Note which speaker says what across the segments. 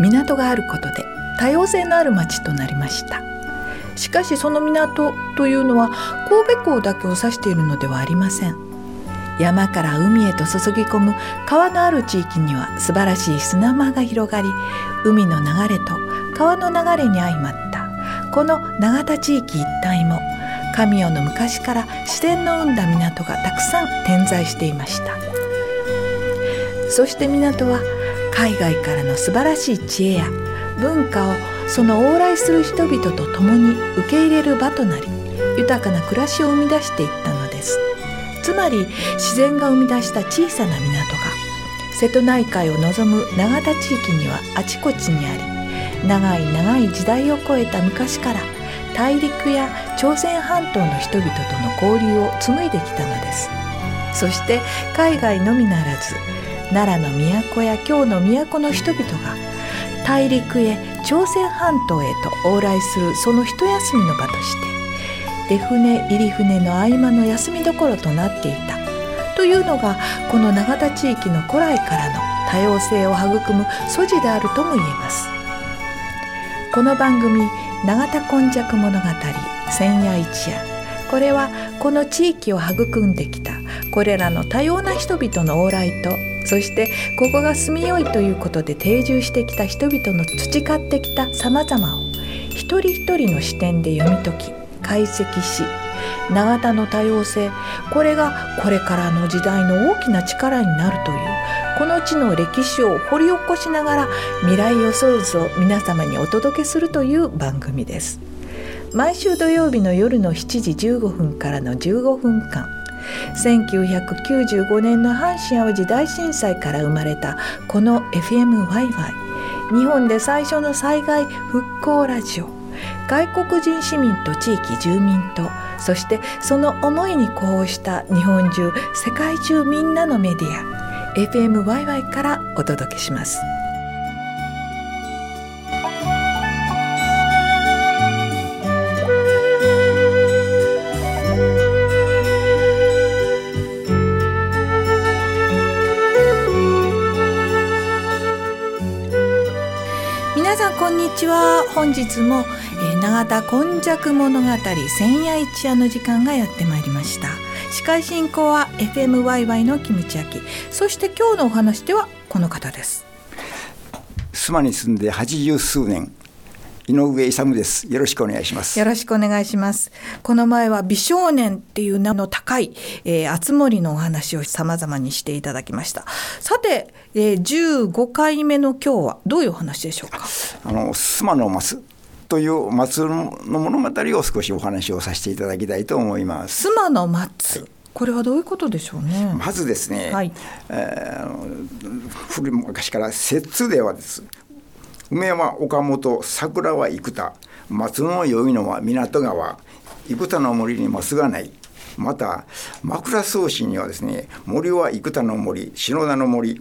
Speaker 1: 港があることで多様性のある町となりました。しかしその港というのは神戸港だけを指しているのではありません。山から海へと注ぎ込む川のある地域には素晴らしい砂間が広がり海の流れと川の流れに相まったこの永田地域一帯も神代の昔から自然の生んだ港がたくさん点在していました。そして港は海外からの素晴らしい知恵や文化をその往来する人々と共に受け入れる場となり豊かな暮らしを生み出していったのです。つまり自然が生み出した小さな港が瀬戸内海を望む永田地域にはあちこちにあり長い長い時代を超えた昔から大陸や朝鮮半島の人々との交流を紡いできたのです。そして海外のみならず奈良の都や京の都の人々が大陸へ朝鮮半島へと往来するその一休みの場として出船入り船の合間の休みどころとなっていたというのがこの永田地域の古来からの多様性を育む素地であるとも言えます。この番組「永田今昔物語千夜一夜」これはこの地域を育んできたこれらの多様な人々の往来とそしてここが住みよいということで定住してきた人々の培ってきたさまざまを一人一人の視点で読み解き解析し永田の多様性これがこれからの時代の大きな力になるというこの地の歴史を掘り起こしながら未来予想図を皆様にお届けするという番組です。毎週土曜日の夜の7時15分からの15分間1995年の阪神・淡路大震災から生まれたこの FMYY 日本で最初の災害復興ラジオ。外国人市民と地域住民とそしてその思いに呼応した日本中世界中みんなのメディア。FMYY からお届けします。ちは。本日も、えー、永田今昔物語千夜一夜の時間がやってまいりました。司会進行は FMYY のキムチ焼きそして今日のお話ではこの方です。
Speaker 2: 須磨に住んで八十数年。井上勇です。よろしくお願いします。
Speaker 1: よろしくお願いします。この前は美少年っていう名の高い、えー、熱森のお話を様々にしていただきました。さて、えー、15回目の今日はどういうお話でしょうか？
Speaker 2: あの須磨の松という松の物語を少しお話をさせていただきたいと思います。
Speaker 1: 須磨の松。これはどういうことでしょうね？
Speaker 2: まずですね、はい、えー、古昔から説ではです梅山岡本桜は生田。松の良いのは港川。生田の森に増がない。また枕草子にはですね森は生田の森。篠田の森。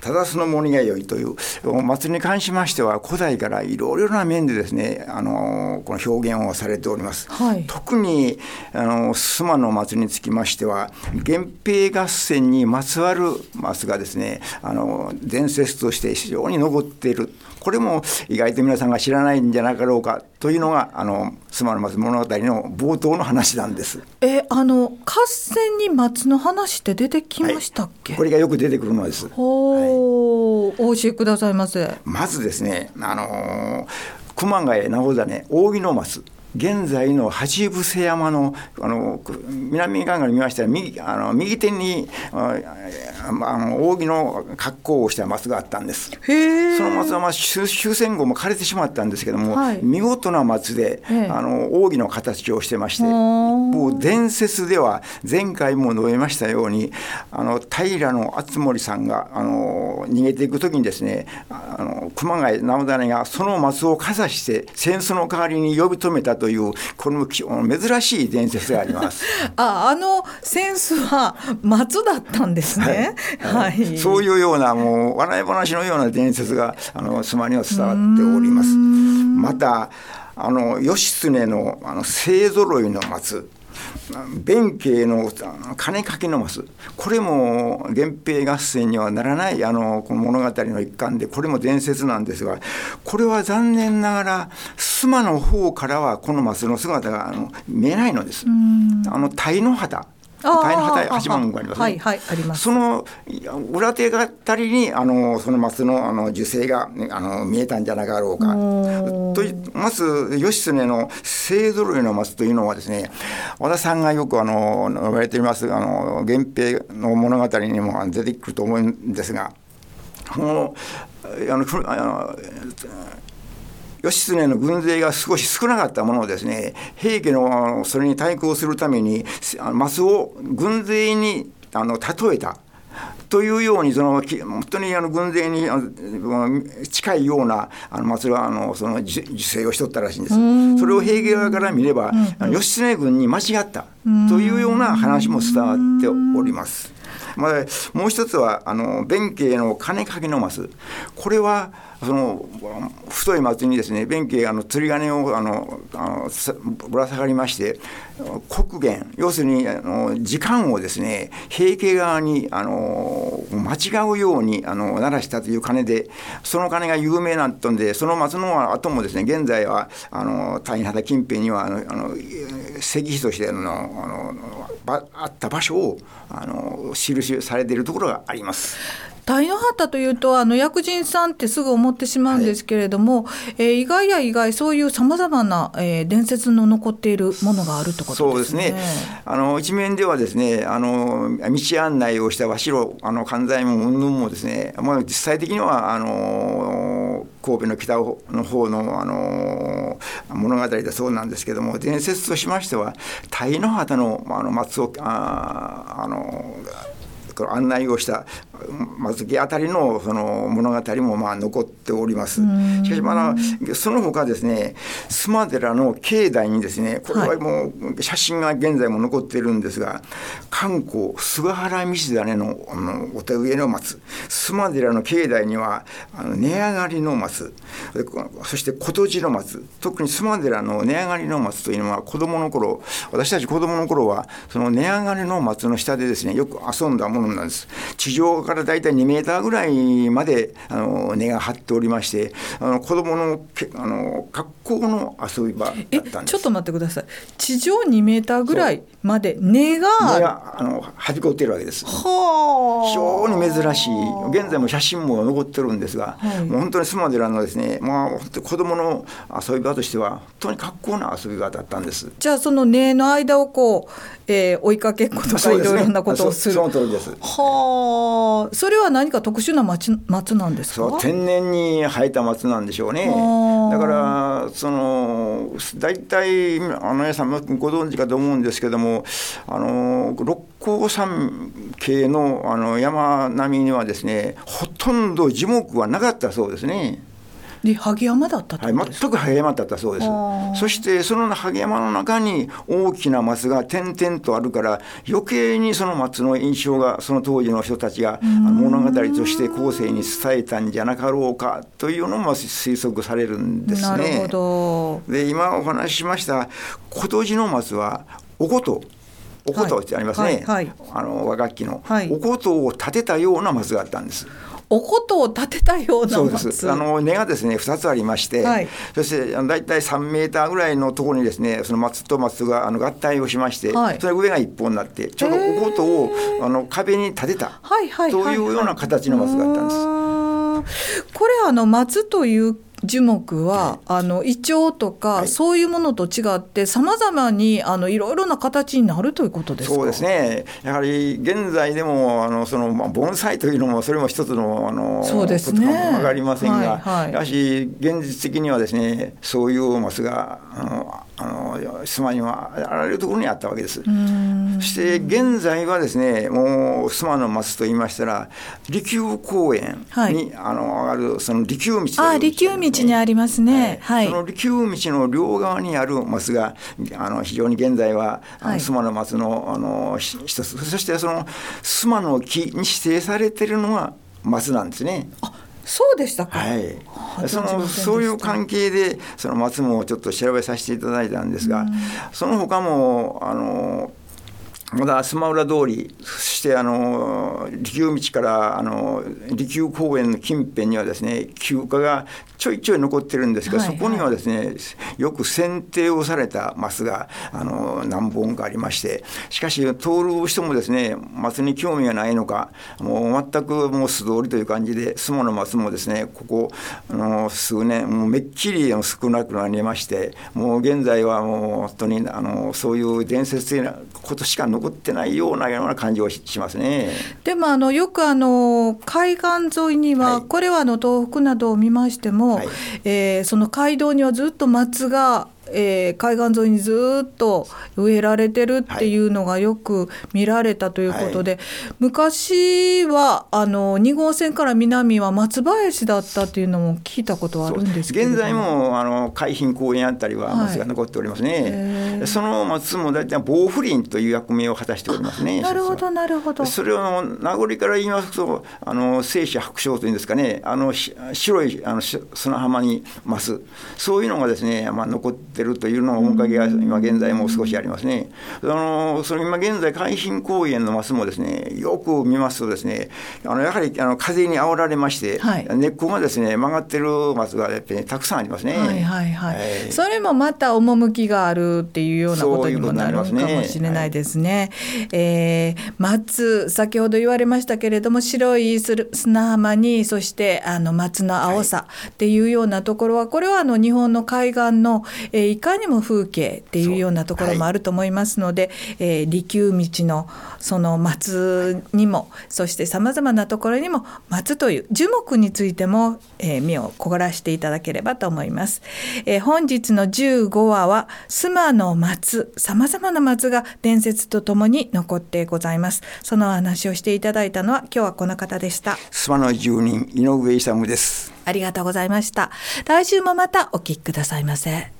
Speaker 2: 正すの森が良いという祭りに関しましては古代からいろいろな面でですねあのこの表現をされております、はい、特にあの須磨の祭りにつきましては源平合戦にまつわる松がですねあの伝説として非常に残っているこれも意外と皆さんが知らないんじゃなかろうかというのがあの須磨の松物語の冒頭の話なんです。
Speaker 1: えあの合戦に松の話って出てきましたっけ、
Speaker 2: はい、これがよく出てくるのです。
Speaker 1: ほう、はい、お教えくださいませ。
Speaker 2: まずですねあの熊谷直実扇の松現在の八伏山のあの南側から見ましたら右あの右手にあの扇の格好をした松があったんです。その松はまあ終終戦後も枯れてしまったんですけども、
Speaker 1: はい。
Speaker 2: 見事な松で、
Speaker 1: ええ。
Speaker 2: あの扇の形をしてまして、
Speaker 1: ー。
Speaker 2: もう伝説では前回も述べましたようにあの平の敦盛さんがあの逃げていく時にですねあの熊谷直種がその松をかざして戦争の代わりに呼び止めたというこのき珍しい伝説があります。
Speaker 1: ああのセンスは松だったんですね。はい。
Speaker 2: そういうようなもう笑い話のような伝説があの須磨には伝わっております。またあの義経のあの勢ぞろいの松弁慶の金かけの松これも源平合戦にはならないあのこの物語の一環でこれも伝説なんですがこれは残念ながら須磨の方からはこの松の姿があの見えないのです。あの鯛の旗
Speaker 1: あー
Speaker 2: 鯛の旗八幡宮がありますね。
Speaker 1: はいはいあります。
Speaker 2: その裏手がたりにあのその松のあの樹勢が、ね、あの見えたんじゃなかろうか。といまず義経の勢ぞろいの松というのはですね和田さんがよくあの述べられていますあの源平の物語にも出てくると思うんですがこのあのふあの義経の軍勢が少し少なかったものをですね平家のそれに対抗するために松を軍勢にあの例えた。というようにそのき本当にあの軍勢に近いようなあの松はあのその受受精をしとったらしいんです。それを平家側から見れば、あの義経軍に間違ったというような話も伝わっております。まあ、もう一つはあの弁慶の金かけのマスこれはその太い松にですね弁慶あの釣り鐘をあのあのぶら下がりまして国元要するにあの時間をですね平家側にあの間違うようにあの鳴らしたという鐘でその鐘が有名なったんでその松の後もですね現在はあの谷畑近辺にはあのあの石碑としてあのあのあった場所をあの印されているところがあります。
Speaker 1: 鯛の旗というとあの薬人さんってすぐ思ってしまうんですけれども、えー意外や意外そういうさまざまな、えー伝説の残っているものがあるってこと
Speaker 2: そう
Speaker 1: でね。
Speaker 2: ですすね。あの一面ではですね、あの道案内をした和白あの関西も云々もですね、まあ実際的にはあの神戸の北の方のあの物語だそうなんですけども、伝説としましては鯛の旗のあの松をああのこの案内をした松木あたりのその物語もまあ残っております。しかしまあその他ですね須磨寺の境内にですねこれはもう写真が現在も残っているんですが観光菅原道真のあのお手植えの松。須磨寺の境内にはあの値上がりの松。でそして琴路の松。特に須磨寺の値上がりの松というのは子どもの頃私たち子どもの頃はその値上がりの松の下でですねよく遊んだものなんです地上からだいたい2メーターぐらいまであの根が張っておりましてあの子どものけあの学校の遊び場だ
Speaker 1: え
Speaker 2: ったんです
Speaker 1: ちょっと待ってください地上2メーターぐらいまで根が？あ
Speaker 2: 根
Speaker 1: る
Speaker 2: があのはびこっているわけです。
Speaker 1: はあ
Speaker 2: 非常に珍しい現在も写真も残ってるんですが、
Speaker 1: はい
Speaker 2: もう本当に須磨寺のですね、まあ、本当に子どもの遊び場としては本当に格好な遊び場だったんです。
Speaker 1: じゃあその根の間をこう、えー追いかけっことかいろいろなことをする。
Speaker 2: そその通りです。
Speaker 1: はあ、それは何か特殊な松松なんですか？
Speaker 2: そう天然に生えた松なんでしょうねだからその大体あの皆さんもご存知かと思うんですけどもあの六甲山系のあの山並みにはですねほとんど樹木はなかったそうですね。
Speaker 1: で萩山だったって
Speaker 2: はい。全く萩山だったそうですそしてその萩山の中に大きな松が点々とあるから余計にその松の印象がその当時の人たちが物語として後世に伝えたんじゃなかろうかというのも推測されるんですね。
Speaker 1: なるほど。
Speaker 2: で今お話ししました琴路の松はお琴お琴ってありますね、
Speaker 1: はいはいはい
Speaker 2: あの和楽器の、
Speaker 1: はい
Speaker 2: お琴を立てたような松があったんです。
Speaker 1: おことを立てたような
Speaker 2: そう
Speaker 1: 松。
Speaker 2: です。あの根がですね2つありまして、
Speaker 1: はい
Speaker 2: そして大体3メーターぐらいのところにですねその松と松があの合体をしまして、
Speaker 1: はい
Speaker 2: それ上が一本になってちょうどおことをあの壁に立てたというような形の松があったんです。
Speaker 1: これあの松という樹木は、あのイチョウとか、
Speaker 2: はい。
Speaker 1: そういうものと違ってさまざまにあのいろいろな形になるということですか？
Speaker 2: そうですね。やはり現在でもあのその、まあ、盆栽というのもそれも一つのあの
Speaker 1: そうですね。
Speaker 2: ことかも分かりませんが、
Speaker 1: はいはい。
Speaker 2: しかし現実的にはですねそういうマスがあのあの須磨にはあらゆるところにあったわけです。そして現在はですねもう須磨の松と言いましたら利休公園に、
Speaker 1: はい。
Speaker 2: あの上がるその利休道という
Speaker 1: あ利休道にありますね。はい、
Speaker 2: その利休道の両側にある松があの非常に現在はあのの松のあのひ一つ。そしてその須磨の木に指定されているのが松なんですね。
Speaker 1: そうでしたか、
Speaker 2: はい。
Speaker 1: あ、
Speaker 2: そのそういう関係でその松もちょっと調べさせていただいたんですが、その他もあのまだ須磨浦通りそしてあの利休道からあの利休公園の近辺にはですね休暇がちょいちょい残ってるんですが、
Speaker 1: はいはい
Speaker 2: そこにはですねよく剪定をされたマスがあの何本かありましてしかし通る人もですね松に興味がないのかもう全くもう素通りという感じで須磨の松もですねここあの数年もうめっきり少なくなりましてもう現在はもう本当にあのそういう伝説的なことしか残ってないようなような感じをししますね。
Speaker 1: でもあのよくあの海岸沿いには、
Speaker 2: はい
Speaker 1: これはあの東北などを見ましても、
Speaker 2: はい。
Speaker 1: えーその街道にはずっと松が、えー海岸沿いにずっと植えられてるっていうのがよく見られたということで、昔はあの2号線から南は松林だったっていうのも聞いたことはあるんですけ
Speaker 2: 現在もあの海浜公園あたりは松が残っておりますね、
Speaker 1: へー。
Speaker 2: その松も大体防腐林という役目を果たしておりますね。
Speaker 1: なるほどなるほど。
Speaker 2: それを名残から言いますと、あの精子白鳥というんですかね、あのし白いあのし砂浜にます、そういうのがですね、まあ、残ってるというのが面影が今現在も少しありますね。あのその今現在海浜公園のマスもですね、よく見ますとですね、あのやはりあの風に煽られまして、
Speaker 1: はい
Speaker 2: 根っこがですね曲がってるマスがやっぱりたくさんありますね。
Speaker 1: はいはいはい、
Speaker 2: はい
Speaker 1: それもまた趣があるっていうようなことにもなるかもしれないですね。えー松先ほど言われましたけれども白い砂浜にそしてあの松の青さっていうようなところは、これはあの日本の海岸の、えーいかにも風景っていうようなところもあると思いますので、えー利休道のその松にもそしてさまざまなところにも松という樹木についても、えー目を凝らしていただければと思います。えー本日の15話は須磨の松さまざまな松が伝説とともに残ってございます。そのお話をしていただいたのは今日はこの方でした。
Speaker 2: 諏訪の住人井上勇です。
Speaker 1: ありがとうございました。来週もまたお聞きくださいませ。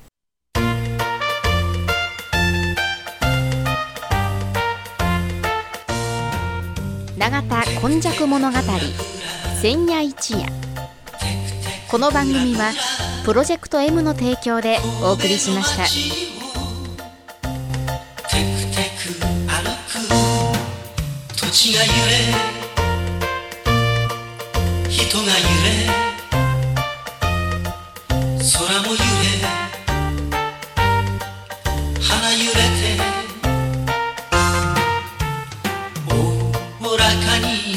Speaker 3: 永田今昔物語千夜一夜。この番組はプロジェクト M の提供でお送りしました。
Speaker 4: テクテク歩く。土地が揺れ。人が揺れ。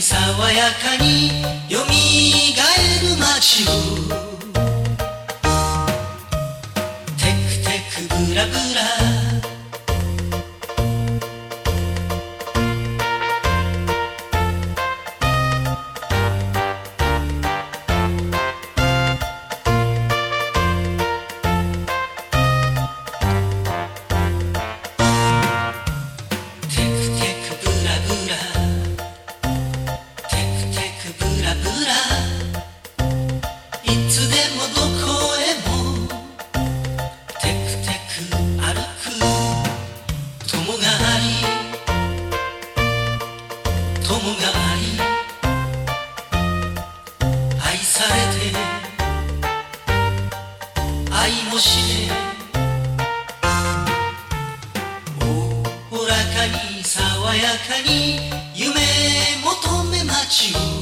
Speaker 4: 爽やかによみがえる街を。テクテクブラブラテクテクブラブラ。やかに夢求め街を。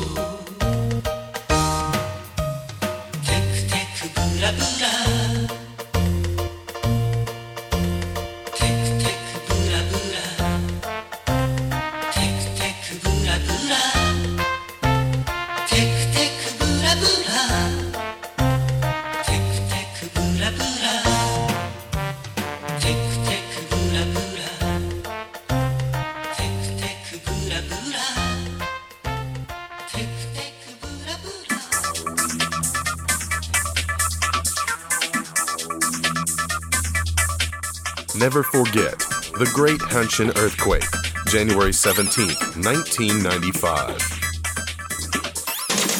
Speaker 5: Never forget the Great Hanshin Earthquake, January 17, 1995.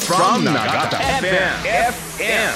Speaker 6: From Nagata FM. FM.